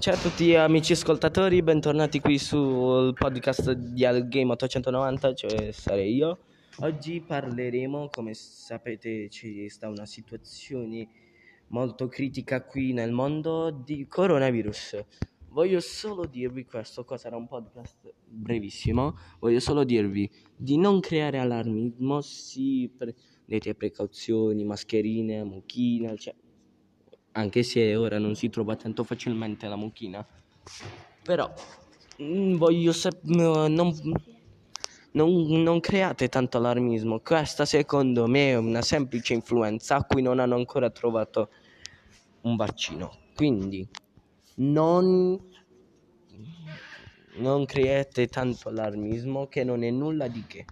Ciao a tutti amici ascoltatori, bentornati qui sul podcast di Al Game 890, cioè sarei io. Oggi parleremo, come sapete ci sta una situazione molto critica qui nel mondo di coronavirus. Voglio solo dirvi questo, qua sarà un podcast brevissimo, voglio solo dirvi di non creare allarmismo, sì, prendete precauzioni, mascherine, mucchine, cioè anche se ora non si trova tanto facilmente la mucchina. Però mm, voglio sap- non, non, non create tanto allarmismo. Questa secondo me è una semplice influenza a cui non hanno ancora trovato un vaccino. Quindi non, non create tanto allarmismo che non è nulla di che.